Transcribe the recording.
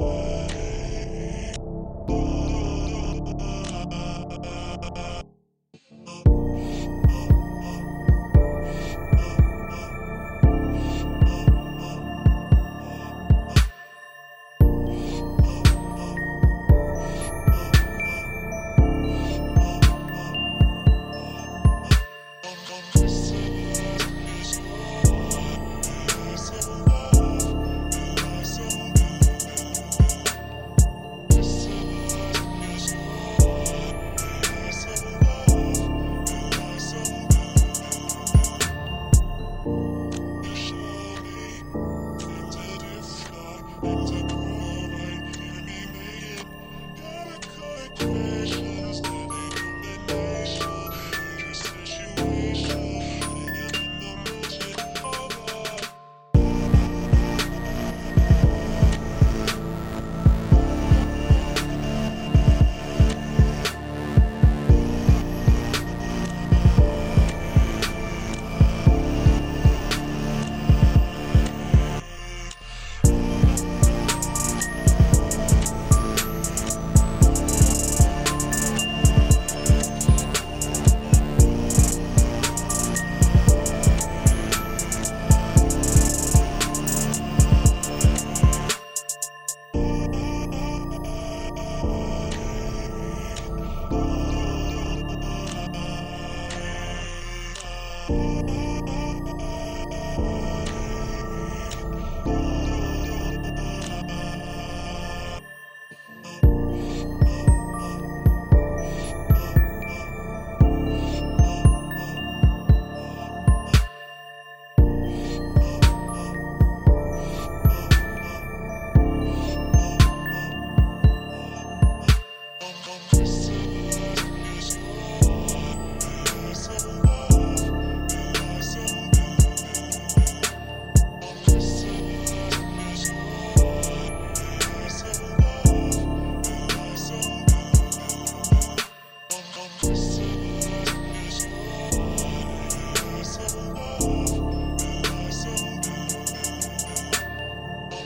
Oh. Thank.